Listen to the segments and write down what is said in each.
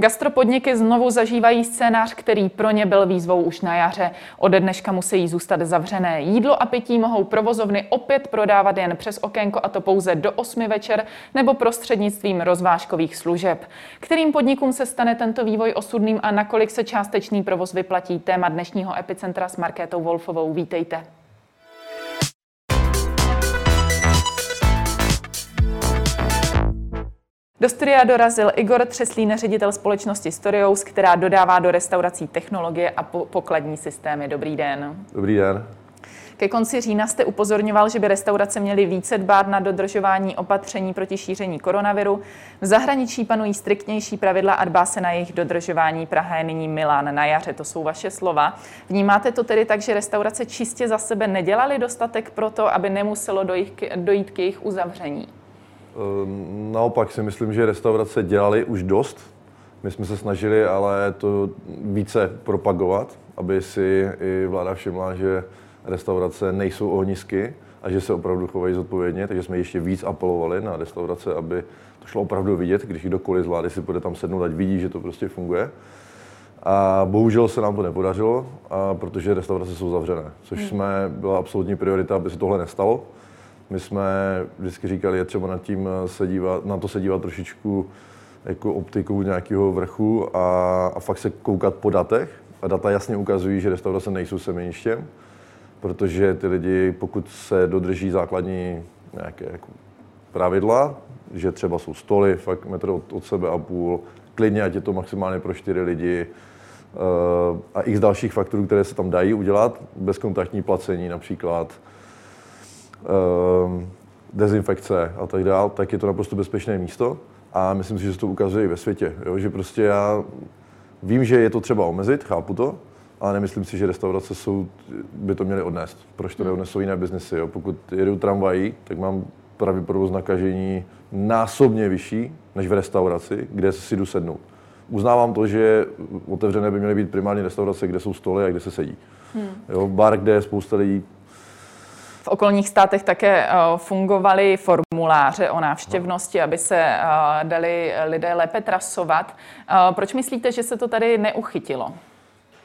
Gastropodniky znovu zažívají scénář, který pro ně byl výzvou už na jaře. Ode dneška musí zůstat zavřené. Jídlo a pití mohou provozovny opět prodávat jen přes okénko a to pouze do 8 večer nebo prostřednictvím rozvážkových služeb. Kterým podnikům se stane tento vývoj osudným a nakolik se částečný provoz vyplatí? Téma dnešního epicentra s Markétou Wolfovou. Vítejte. Do studia dorazil Igor Třeslín, ředitel společnosti Storious, která dodává do restaurací technologie a pokladní systémy. Dobrý den. Dobrý den. Ke konci října jste upozorňoval, že by restaurace měly více dbát na dodržování opatření proti šíření koronaviru. V zahraničí panují striktnější pravidla a dbá se na jejich dodržování. Praha je nyní Milán na jaře, to jsou vaše slova. Vnímáte to tedy tak, že restaurace čistě za sebe nedělali dostatek pro to, aby nemuselo dojít, dojít k jejich uzavření? Ehm, naopak si myslím, že restaurace dělali už dost. My jsme se snažili ale to více propagovat, aby si i vláda všimla, že restaurace nejsou ohnisky a že se opravdu chovají zodpovědně, takže jsme ještě víc apelovali na restaurace, aby to šlo opravdu vidět, když kdokoliv z vlády si bude tam sednout, ať vidí, že to prostě funguje. A bohužel se nám to nepodařilo, a protože restaurace jsou zavřené, což hmm. jsme, byla absolutní priorita, aby se tohle nestalo. My jsme vždycky říkali, je třeba nad tím se dívat, na to se dívat trošičku jako optikou nějakého vrchu a, a fakt se koukat po datech. A data jasně ukazují, že restaurace nejsou semeništěm, protože ty lidi, pokud se dodrží základní nějaké jako pravidla, že třeba jsou stoly fakt metr od, od sebe a půl, klidně, ať je to maximálně pro čtyři lidi, uh, a x dalších faktorů, které se tam dají udělat, bezkontaktní placení například, dezinfekce a tak dále, tak je to naprosto bezpečné místo. A myslím si, že se to ukazuje i ve světě. Jo? Že prostě já vím, že je to třeba omezit, chápu to, ale nemyslím si, že restaurace jsou, by to měly odnést. Proč to neodnesou jiné biznesy? Jo? Pokud jedu tramvají, tak mám pravděpodobnost nakažení násobně vyšší než v restauraci, kde si jdu sednout. Uznávám to, že otevřené by měly být primárně restaurace, kde jsou stoly a kde se sedí. Hmm. Jo, bar, kde je spousta lidí, okolních státech také eh, fungovaly formuláře o návštěvnosti, aby se eh, dali lidé lépe trasovat. Eh, proč myslíte, že se to tady neuchytilo?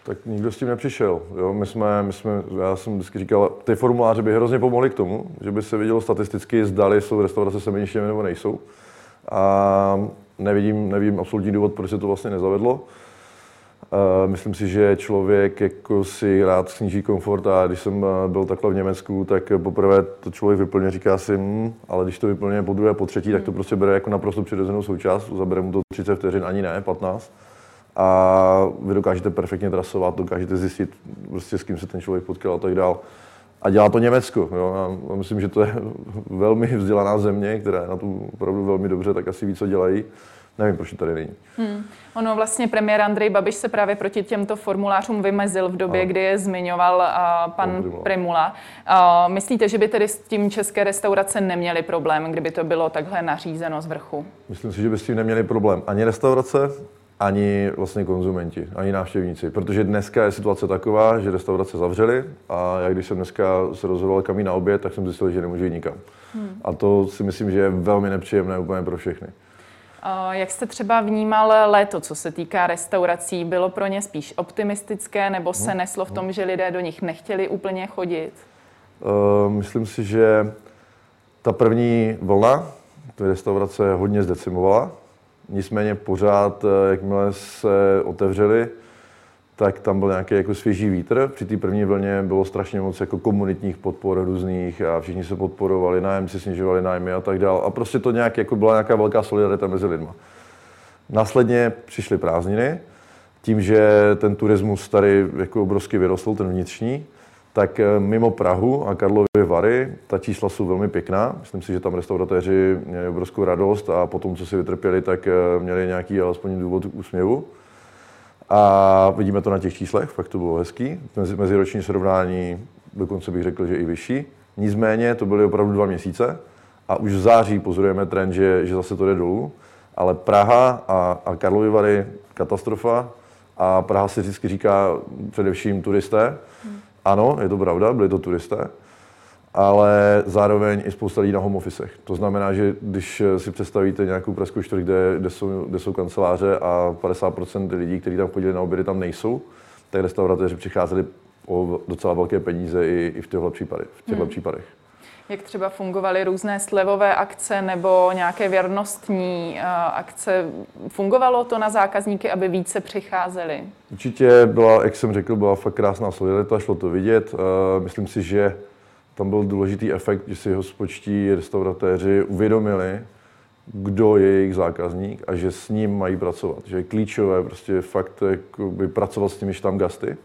Tak nikdo s tím nepřišel. Jo? My jsme, my jsme, já jsem vždycky říkal, ty formuláře by hrozně pomohly k tomu, že by se vidělo statisticky, zdali jsou restaurace semeništěmi nebo nejsou. A nevidím, nevidím absolutní důvod, proč se to vlastně nezavedlo. Myslím si, že člověk jako si rád sníží komfort a když jsem eh, byl takhle v Německu, tak poprvé to člověk vyplně, říká si, hm, ale když to vyplně po druhé, po třetí, tak to hmm. prostě bere jako naprosto přirozenou součást, zabere mu to 30 vteřin, ani ne, 15. A vy dokážete perfektně trasovat, dokážete zjistit, prostě s kým se ten člověk potkal a tak dál. A dělá to Německo. Jo. Já myslím, že to je velmi vzdělaná země, která je na to opravdu velmi dobře, tak asi ví, co dělají nevím, proč to tady není. Hmm. Ono vlastně premiér Andrej Babiš se právě proti těmto formulářům vymezil v době, a. kdy je zmiňoval uh, pan Primula. Primula. Uh, myslíte, že by tedy s tím české restaurace neměly problém, kdyby to bylo takhle nařízeno z vrchu? Myslím si, že by s tím neměli problém ani restaurace, ani vlastně konzumenti, ani návštěvníci. Protože dneska je situace taková, že restaurace zavřely a já když jsem dneska se rozhodoval kam jít na oběd, tak jsem zjistil, že nemůžu jít nikam. Hmm. A to si myslím, že je velmi nepříjemné úplně pro všechny. Jak jste třeba vnímal léto, co se týká restaurací? Bylo pro ně spíš optimistické, nebo se no, neslo v tom, že lidé do nich nechtěli úplně chodit? Uh, myslím si, že ta první vlna ty restaurace hodně zdecimovala. Nicméně pořád, eh, jakmile se otevřely, tak tam byl nějaký jako svěží vítr. Při té první vlně bylo strašně moc jako komunitních podpor různých a všichni se podporovali, nájemci snižovali nájmy a tak dále. A prostě to nějak jako byla nějaká velká solidarita mezi lidmi. Následně přišly prázdniny, tím, že ten turismus tady jako obrovsky vyrostl, ten vnitřní, tak eh, mimo Prahu a Karlovy Vary ta čísla jsou velmi pěkná. Myslím si, že tam restauratéři měli obrovskou radost a potom, co si vytrpěli, tak eh, měli nějaký alespoň důvod úsměvu. A vidíme to na těch číslech, fakt to bylo hezký. Mezi, meziroční srovnání dokonce bych řekl, že i vyšší. Nicméně to byly opravdu dva měsíce a už v září pozorujeme trend, že, že zase to jde dolů. Ale Praha a, a Karlovy Vary katastrofa a Praha si vždycky říká především turisté. Hmm. Ano, je to pravda, byli to turisté. Ale zároveň i spousta lidí na home officech. To znamená, že když si představíte nějakou pražskou čtvrť, kde, kde, jsou, kde jsou kanceláře a 50% lidí, kteří tam chodili na obědy, tam nejsou, tak restauratéři přicházeli o docela velké peníze i, i v těchto případech. V těchto hmm. případech. Jak třeba fungovaly různé slevové akce nebo nějaké věrnostní uh, akce? Fungovalo to na zákazníky, aby více přicházeli? Určitě byla, jak jsem řekl, byla fakt krásná solidarita, šlo to vidět. Uh, myslím si, že tam byl důležitý efekt, že si hospodští restauratéři uvědomili, kdo je jejich zákazník a že s ním mají pracovat. Že je klíčové prostě fakt jakoby, pracovat s těmi štamgasty.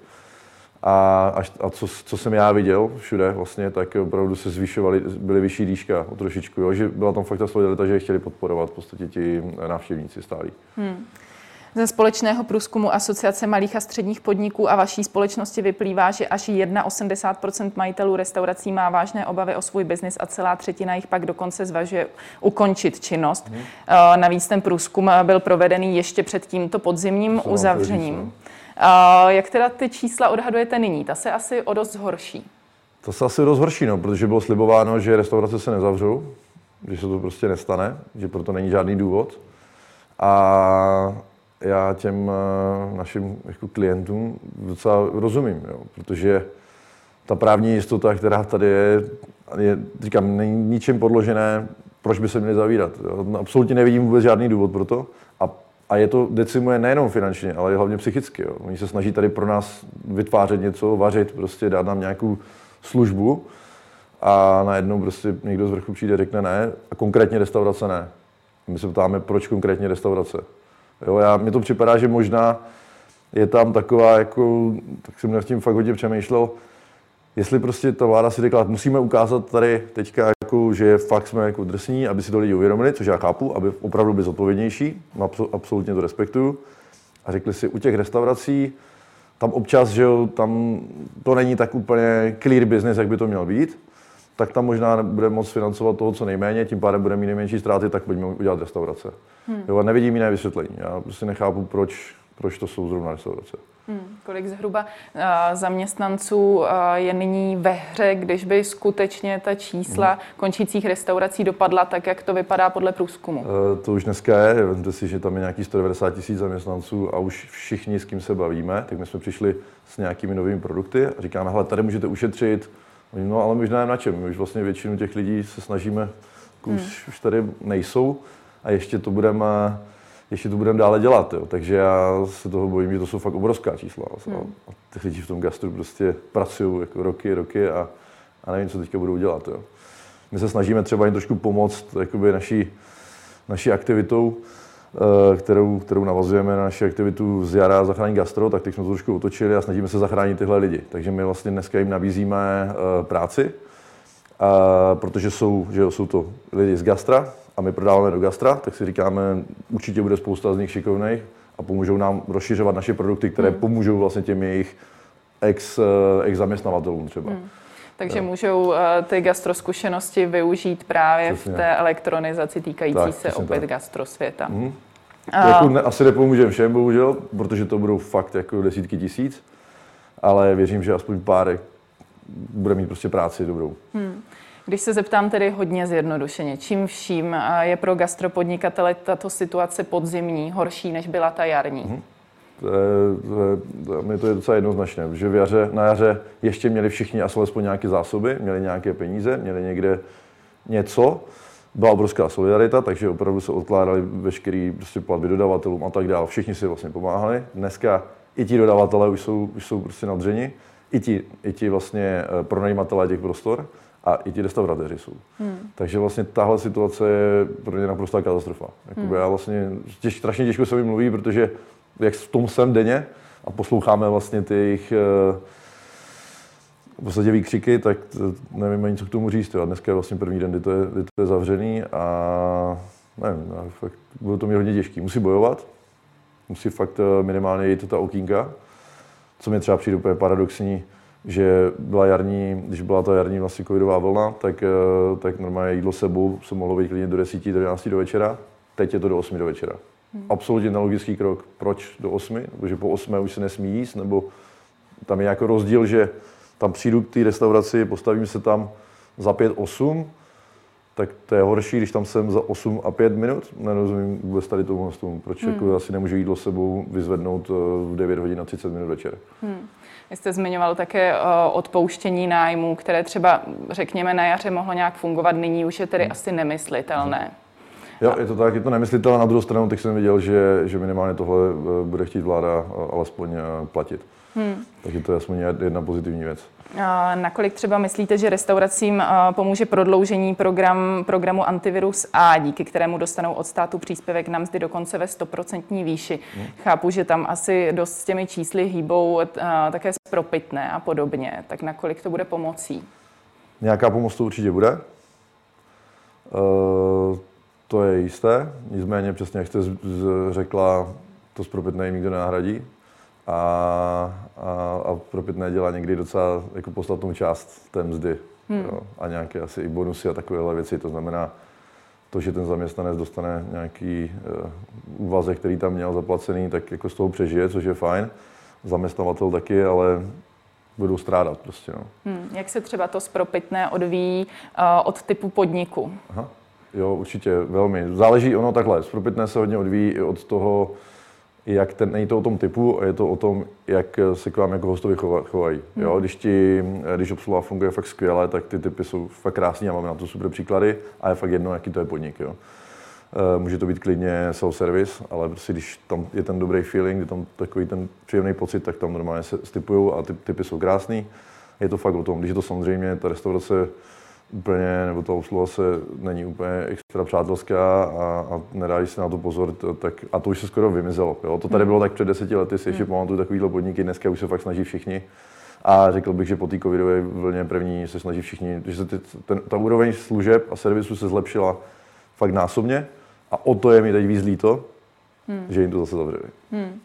A, až, a co, co, jsem já viděl všude vlastně, tak opravdu se zvyšovaly, byly vyšší dýška o trošičku, jo, že byla tam fakt ta solidarita, že je chtěli podporovat v podstatě ti návštěvníci stálí. Hmm. Ze společného průzkumu Asociace malých a středních podniků a vaší společnosti vyplývá, že až 1,80% majitelů restaurací má vážné obavy o svůj biznis a celá třetina jich pak dokonce zvažuje ukončit činnost. Hmm. Navíc ten průzkum byl provedený ještě před tímto podzimním uzavřením. Jak teda ty čísla odhadujete nyní? Ta se asi o dost zhorší. To se asi rozhorší, no, protože bylo slibováno, že restaurace se nezavřou, že se to prostě nestane, že proto není žádný důvod. A já těm eh, našim jako klientům docela rozumím, jo, protože ta právní jistota, která tady je, je, říkám, není ničím podložené, proč by se měli zavírat. Jo. Absolutně nevidím vůbec žádný důvod pro to. A, a je to decimuje nejenom finančně, ale hlavně psychicky. Jo. Oni se snaží tady pro nás vytvářet něco, vařit, prostě dát nám nějakou službu a najednou prostě někdo z vrchu přijde řekne ne a konkrétně restaurace ne. My se ptáme, proč konkrétně restaurace. Jo, já, mi to připadá, že možná je tam taková, jako, tak jsem nad tím fakt hodně přemýšlel, jestli prostě ta vláda si řekla, musíme ukázat tady teďka, jako, že fakt jsme jako drsní, aby si to lidi uvědomili, což já chápu, aby opravdu byli zodpovědnější, absolutně to respektuju. A řekli si, u těch restaurací, tam občas, že jo, tam to není tak úplně clear business, jak by to měl být, tak tam možná bude moct financovat toho co nejméně, tím pádem bude mít nejmenší ztráty, tak pojďme udělat restaurace. Hmm. Jo, a nevidím jiné vysvětlení. Já prostě nechápu, proč, proč to jsou zrovna restaurace. Hmm. Kolik zhruba uh, zaměstnanců uh, je nyní ve hře, když by skutečně ta čísla hmm. končících restaurací dopadla tak, jak to vypadá podle průzkumu? Uh, to už dneska je. Vezměte si, že tam je nějakých 190 tisíc zaměstnanců a už všichni, s kým se bavíme, tak my jsme přišli s nějakými novými produkty a říkáme, hele, tady můžete ušetřit No ale možná na čem. My už vlastně většinu těch lidí se snažíme, jako hmm. už, už tady nejsou a ještě to budeme ještě to budeme dále dělat. Jo. Takže já se toho bojím, že to jsou fakt obrovská čísla. Hmm. A ty lidi v tom gastru prostě pracují jako roky, roky a, a nevím, co teďka budou dělat. Jo. My se snažíme třeba jim trošku pomoct jakoby naší, naší aktivitou, kterou, kterou navazujeme na naši aktivitu z jara zachránit gastro, tak teď jsme to trošku otočili a snažíme se zachránit tyhle lidi. Takže my vlastně dneska jim nabízíme eh, práci, protože jsou, že jsou to lidi z gastra a my prodáváme do gastra, tak si říkáme, určitě bude spousta z nich šikovných a pomůžou nám rozšiřovat naše produkty, které hmm. pomůžou vlastně těm jejich ex, eh, ex zaměstnavatelům třeba. Hmm. Takže můžou uh, ty gastroskušenosti využít právě přesně. v té elektronizaci týkající tak, se opět tak. gastrosvěta. Mm. Uh, jako ne, asi nepomůžeme všem, bohužel, protože to budou fakt jako desítky tisíc, ale věřím, že aspoň pár bude mít prostě práci dobrou. Hmm. Když se zeptám tedy hodně zjednodušeně, čím vším je pro gastropodnikatele tato situace podzimní horší, než byla ta jarní? Hmm to je, to je, mě to je docela jednoznačné, že v jaře, na jaře ještě měli všichni alespoň nějaké zásoby, měli nějaké peníze, měli někde něco, byla obrovská solidarita, takže opravdu se odkládali veškerý prostě platby dodavatelům a tak dále. Všichni si vlastně pomáhali. Dneska i ti dodavatelé už jsou, už jsou prostě nadřeni, i ti, i ti vlastně eh, pronajímatelé těch prostor a i ti restauratéři jsou. Hmm. Takže vlastně tahle situace je pro ně naprostá katastrofa. Jakoby hmm. já vlastně, těž, strašně těžko se mi mluví, protože jak v tom jsem denně a posloucháme vlastně ty jejich eh, v podstatě výkřiky, tak nevím ani, co k tomu říct. A dneska je vlastně první den, kdy to je, kdy to je zavřený a nevím, fakt, bude to mít hodně těžký. Musí bojovat, musí fakt eh, minimálně jít ta okýnka, co mi třeba přijde úplně paradoxní, že byla jarní, když byla ta jarní vlastně covidová vlna, tak, eh, tak normálně jídlo sebou se mohlo být klidně do 10, do 11 do večera, teď je to do 8 do večera. Hmm. Absolutně nelogický krok. Proč do 8? Protože po 8 už se nesmí jíst, nebo tam je jako rozdíl, že tam přijdu k té restauraci, postavím se tam, za 5-8, tak to je horší, když tam jsem za 8 a 5 minut. Nerozumím vůbec tady tomu, tomu proč hmm. jako asi nemůžu jídlo sebou vyzvednout eh, v 9 hodin a 30 minut večer. Hmm. Vy jste zmiňoval také uh, odpouštění nájmů, které třeba, řekněme, na jaře mohlo nějak fungovat, nyní už je tedy hmm. asi nemyslitelné. Hmm. Jo, je to tak, je to nemyslitelné. Na druhou stranu, tak jsem viděl, že, že minimálně tohle eh, bude chtít vláda alespoň platit. Hmm. Takže to je aspoň jedna pozitivní věc. Nakolik třeba myslíte, že restauracím pomůže prodloužení program, programu Antivirus A, díky kterému dostanou od státu příspěvek na mzdy dokonce ve 100% výši? Hmm. Chápu, že tam asi dost s těmi čísly hýbou také zpropitné a podobně. Tak nakolik to bude pomocí? Nějaká pomoc to určitě bude. Uh, to je jisté. Nicméně přesně, jak jste řekla, to zpropitné nikdo nenahradí a, a, a propitné dělá někdy docela jako podstatnou část té mzdy. Hmm. Jo, a nějaké asi i bonusy a takovéhle věci. To znamená, to, že ten zaměstnanec dostane nějaký uh, úvazek, který tam měl zaplacený, tak jako z toho přežije, což je fajn. Zaměstnavatel taky, ale budou strádat prostě. No. Hmm. Jak se třeba to spropitné odvíjí uh, od typu podniku? Aha. Jo, určitě velmi. Záleží ono takhle. Spropitné se hodně odvíjí i od toho, jak ten, není to o tom typu, je to o tom, jak se k vám jako hostovi chovají. Hmm. Jo, když, ti, když obsluha funguje fakt skvěle, tak ty typy jsou fakt krásní a máme na to super příklady a je fakt jedno, jaký to je podnik. Jo. Eh, může to být klidně self-service, ale prostě když tam je ten dobrý feeling, je tam takový ten příjemný pocit, tak tam normálně se stypují a ty typy jsou krásný. Je to fakt o tom, když je to samozřejmě ta restaurace úplně, nebo ta obsluha se není úplně extra přátelská a, a nedá se na to pozor, to, tak, a to už se skoro vymizelo. Jo? To tady hmm. bylo tak před deseti lety, si ještě hmm. pamatuju takovýhle podniky, dneska už se fakt snaží všichni. A řekl bych, že po té covidové vlně první se snaží všichni, že se ty, ten, ta úroveň služeb a servisu se zlepšila fakt násobně a o to je mi teď víc líto, hmm. že jim to zase zavřeli. Hmm.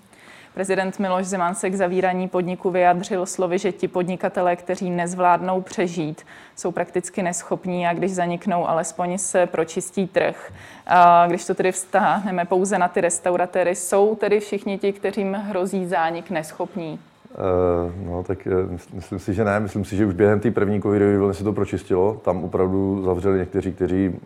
Prezident Miloš Zeman se k zavírání podniku vyjadřil slovy, že ti podnikatelé, kteří nezvládnou přežít, jsou prakticky neschopní a když zaniknou, alespoň se pročistí trh. A když to tedy vztáhneme pouze na ty restauratéry, jsou tedy všichni ti, kterým hrozí zánik, neschopní? Uh, no, tak uh, myslím si, že ne. Myslím si, že už během té první covidové vlny se to pročistilo. Tam opravdu zavřeli někteří, kteří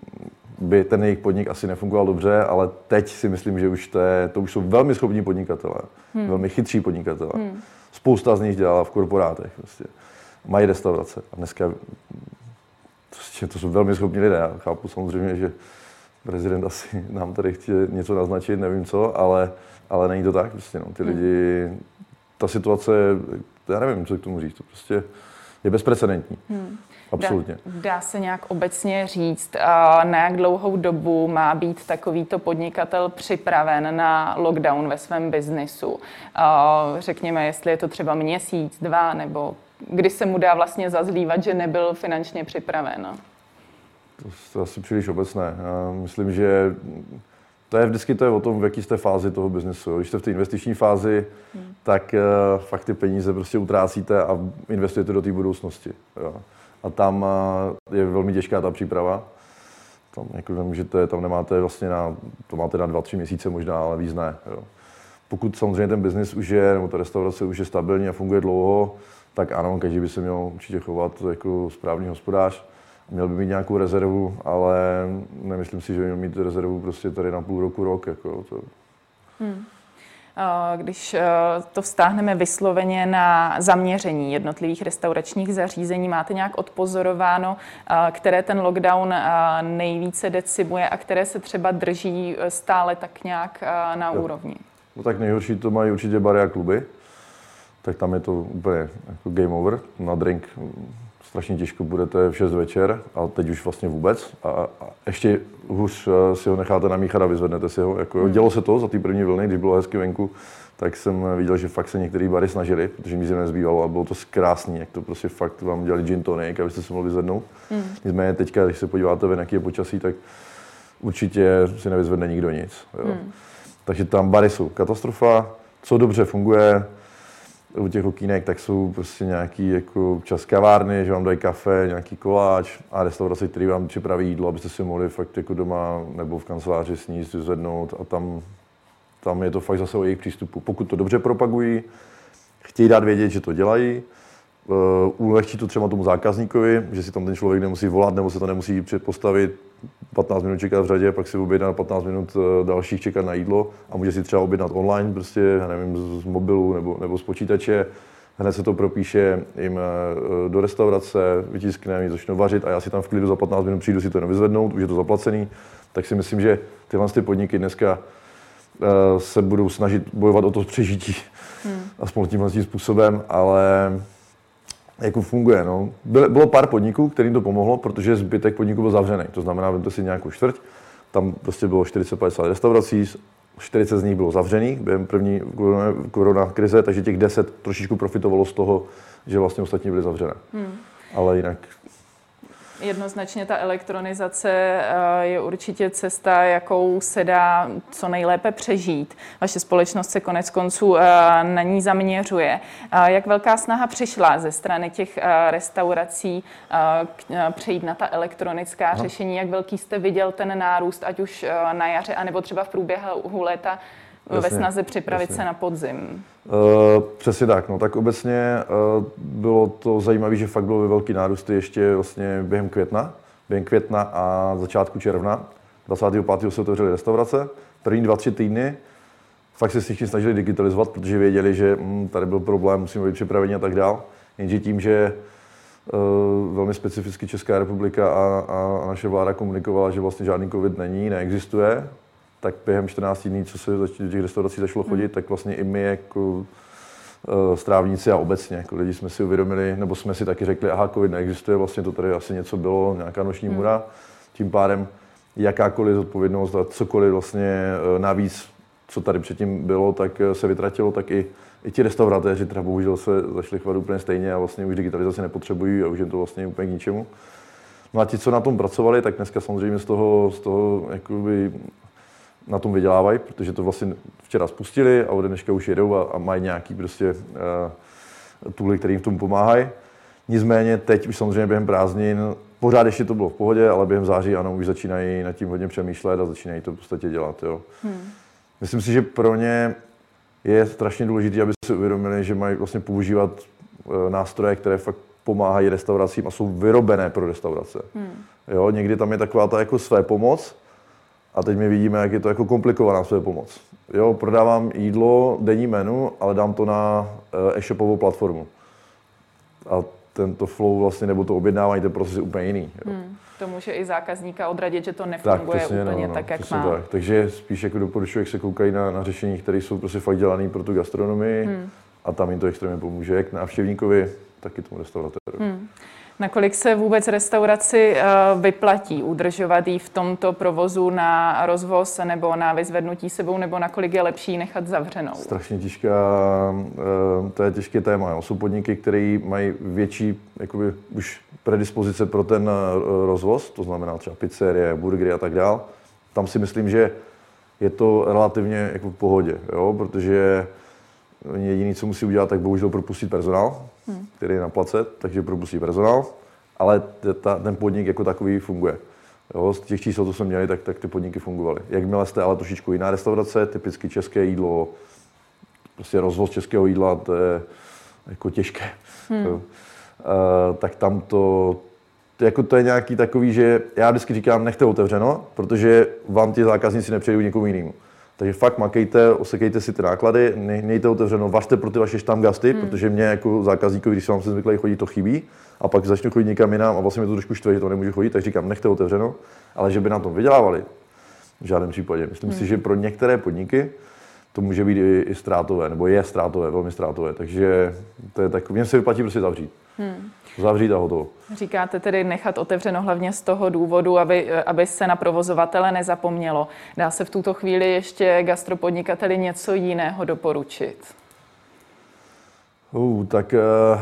by ten jejich podnik asi nefungoval dobře, ale teď si myslím, že už to, je, to už jsou velmi schopní podnikatelé, hmm. velmi chytří podnikatelé. Hmm. Spousta z nich dělala v korporátech. Prostě. Mají restaurace. A dneska prostě, to jsou velmi schopní lidé. Já chápu samozřejmě, že prezident asi nám tady chce něco naznačit, nevím co, ale, ale není to tak. Prostě, no. Ty hmm. lidi, ta situace, já nevím, co k tomu říct, to prostě je bezprecedentní. Hmm. Absolutně. Dá, dá se nějak obecně říct, na jak dlouhou dobu má být takovýto podnikatel připraven na lockdown ve svém biznisu? Řekněme, jestli je to třeba měsíc, dva, nebo kdy se mu dá vlastně zazlívat, že nebyl finančně připraven? To je asi příliš obecné. Já myslím, že to je vždycky to je o tom, v jaký jste fázi toho biznesu. Když jste v té investiční fázi, hmm. Tak uh, fakt ty peníze prostě utrácíte a investujete do té budoucnosti. Jo a tam je velmi těžká ta příprava. Tam jako nemůžete, tam nemáte vlastně na, to máte na dva, tři měsíce možná, ale víc ne. Jo. Pokud samozřejmě ten biznis už je, nebo ta restaurace už je stabilní a funguje dlouho, tak ano, každý by se měl určitě chovat jako správný hospodář. Měl by mít nějakou rezervu, ale nemyslím si, že by měl mít rezervu prostě tady na půl roku, rok. Jako to. Hmm. Když eh, to vztáhneme vysloveně na zaměření jednotlivých restauračních zařízení, máte nějak odpozorováno, eh, které ten lockdown eh, nejvíce decimuje a které se třeba drží stále tak nějak na jo. úrovni? No tak nejhorší to mají určitě bary a kluby, tak tam je to úplně jako game over. Na drink strašně těžko budete v 6 večer a teď už vlastně vůbec. A, a ještě hůř eh, si ho necháte namíchat a vyzvednete si ho. Jako, hmm. Dělo se to za té první vlny, když bylo hezky venku, tak jsem viděl, že fakt se některé bary snažili, protože mi zim nezbývalo a bylo to krásný, jak to prostě fakt vám dělali gin tonic, abyste se mohli vyzvednout. Hmm. Nicméně teďka, když se podíváte ven, jaký je počasí, tak určitě si nevyzvedne nikdo nic. Jo. Hmm. Takže tam bary jsou katastrofa, co dobře funguje, u těch okýnek, tak jsou prostě nějaký jako čas kavárny, že vám dají kafe, nějaký koláč a restaurace, který vám připraví jídlo, abyste si mohli fakt jako doma nebo v kanceláři sníst, zvednout a tam, tam je to fakt zase o jejich přístupu. Pokud to dobře propagují, chtějí dát vědět, že to dělají, ulehčí to třeba tomu zákazníkovi, že si tam ten člověk nemusí volat nebo se to nemusí předpostavit, 15 minut čekat v řadě, pak si objedná 15 minut eh, dalších čekat na jídlo a může si třeba objednat online, prostě, já nevím, z mobilu nebo, nebo z počítače, hned se to propíše jim eh, do restaurace, vytiskne, oni začnou vařit a já si tam v klidu za 15 minut přijdu si to nevyzvednout, už je to zaplacený, tak si myslím, že tyhle ty podniky dneska eh, se budou snažit bojovat o to přežití, hmm. aspoň tímhle tím způsobem, ale jako funguje. No. Bylo pár podniků, kterým to pomohlo, protože zbytek podniků byl zavřený. To znamená, vemte si nějakou čtvrť, tam prostě bylo 40-50 restaurací, 40 z nich bylo zavřených během první korona krize, takže těch 10 trošičku profitovalo z toho, že vlastně ostatní byly zavřené. Hmm. Ale jinak Jednoznačně ta elektronizace eh, je určitě cesta, jakou se dá co nejlépe přežít. Vaše společnost se konec konců eh, na ní zaměřuje. Jak velká snaha přišla ze strany těch eh, restaurací přejít na ta elektronická řešení? Jak velký jste viděl ten nárůst, ať už na jaře, anebo třeba v průběhu léta Jasně, ve snaze připravit jasně. se na podzim? Uh, přesně tak. No, tak obecně uh, bylo to zajímavé, že fakt bylo velký nárůsty ještě vlastně během května. Během května a začátku června. 25. se otevřely restaurace. První dva, tři týdny fakt se všichni snažili digitalizovat, protože věděli, že hm, tady byl problém, musíme být připraveni a tak dál. Jenže tím, že uh, velmi specificky Česká republika a, a, a naše vláda komunikovala, že vlastně žádný covid není, neexistuje, tak během 14 dní, co se do těch restaurací začalo hmm. chodit, hmm. tak vlastně i my jako uh, strávníci a obecně jako lidi jsme si uvědomili, nebo jsme si taky řekli, aha, covid neexistuje, vlastně to tady asi něco bylo, nějaká noční hmm. mura. Tím pádem jakákoliv zodpovědnost a cokoliv vlastně uh, navíc, co tady předtím bylo, tak uh, se vytratilo, tak i, i ti restauratéři teda bohužel se zašli chvat úplně stejně a vlastně už digitalizaci nepotřebují a už je to vlastně úplně k ničemu. No a ti, co na tom pracovali, tak dneska samozřejmě z toho, z toho jakoby na tom vydělávají, protože to vlastně včera spustili a ode dneška už jedou a, a mají nějaký prostě uh, tooly, které jim v tom pomáhají. Nicméně teď už samozřejmě během prázdnin, pořád ještě to bylo v pohodě, ale během září ano, už začínají nad tím hodně přemýšlet a začínají to v podstatě dělat. Jo. Hmm. Myslím si, že pro ně je strašně důležité, aby si uvědomili, že mají vlastně používat uh, nástroje, které fakt pomáhají restauracím a jsou vyrobené pro restaurace. Hmm. Jo, někdy tam je taková ta jako své pomoc, a teď my vidíme, jak je to jako komplikovaná své pomoc. Jo, prodávám jídlo, denní menu, ale dám to na eh, e-shopovou platformu. A tento flow vlastně, nebo to objednávání, ten proces je úplně jiný. Jo. Hmm. To může i zákazníka odradit, že to nefunguje tak, úplně no, no, tak, jak má. Tak. Takže spíš jako doporučuji, jak se koukají na, na řešení, které jsou prostě fakt dělané pro tu gastronomii hmm. a tam jim to extrémně pomůže, jak návštěvníkovi, tak i tomu restauratérovi. Hmm. Nakolik se vůbec restauraci eh, vyplatí udržovat ji v tomto provozu na rozvoz nebo na vyzvednutí sebou, nebo nakolik je lepší nechat zavřenou? Strašně těžká, eh, to je těžké téma. Jsou podniky, které mají větší jakoby, už predispozice pro ten eh, rozvoz, to znamená třeba pizzerie, burgery a tak dál. Tam si myslím, že je to relativně jako v pohodě, jo? protože Oni jediný, co musí udělat, tak bohužel propustit personál, hmm. který je na place, takže propustí personál, ale ta, ten podnik jako takový funguje. Jo, z těch čísel, co jsme měli, tak, tak ty podniky fungovaly. Jakmile jste ale trošičku jiná restaurace, typicky české jídlo, prostě rozvoz českého jídla, to je jako těžké. Hmm. Jo. Uh, tak tam to, jako to je nějaký takový, že já vždycky říkám, nechte otevřeno, protože vám ti zákazníci nepřejdou někomu jinému. Takže fakt makejte, osekejte si ty náklady, nejte otevřeno, vařte pro ty vaše štamgasty, hmm. protože mě jako zákazníkovi, když vám se zvyklý chodit, to chybí. A pak začnu chodit někam jinam a vlastně mi to trošku štve, že to nemůžu chodit, tak říkám, nechte otevřeno, ale že by na tom vydělávali, v žádném případě. Myslím hmm. si, že pro některé podniky to může být i, i ztrátové, nebo je ztrátové, velmi ztrátové. Takže to je tak, mně se vyplatí prostě zavřít. Hmm. Zavřít a hotovo. Říkáte tedy nechat otevřeno hlavně z toho důvodu, aby, aby se na provozovatele nezapomnělo. Dá se v tuto chvíli ještě gastropodnikateli něco jiného doporučit? Uh, tak uh,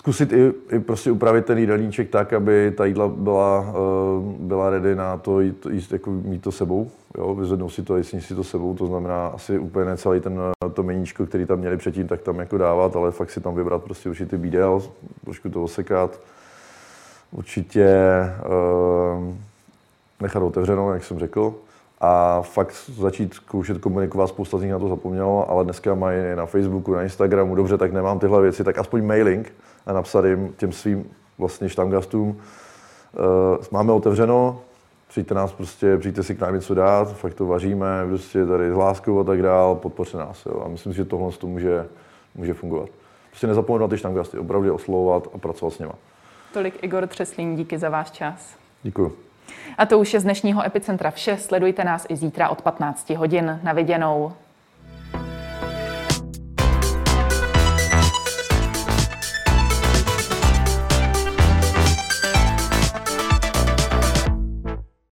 zkusit i, i prostě upravit ten jídelníček tak, aby ta jídla byla, uh, byla ready na to jít, jíst, jako mít to sebou. Jo, vyzvednout si to, jestli si to sebou, to znamená asi úplně ne celý ten, eh, to meníčko, který tam měli předtím, tak tam jako dávat, ale fakt si tam vybrat prostě určitý bídel, trošku to osekat. Určitě uh, nechat otevřenou, jak jsem řekl. A fakt začít zkoušet komunikovat, spousta z nich na to zapomnělo, ale dneska mají na Facebooku, na Instagramu, dobře, tak nemám tyhle věci, tak aspoň mailing a napsat jim těm svým vlastně štamgastům, uh, máme otevřeno, přijďte nás prostě, přijďte si k nám něco dát, fakt to vaříme, prostě tady s láskou a tak dál, podpořte nás. Jo. A myslím si, že tohle to může, může fungovat. Prostě nezapomenout na ty štamgasty, opravdu oslovovat a pracovat s nimi. Tolik Igor Třeslín, díky za váš čas. Děkuji. A to už je z dnešního Epicentra vše. Sledujte nás i zítra od 15 hodin. Na viděnou.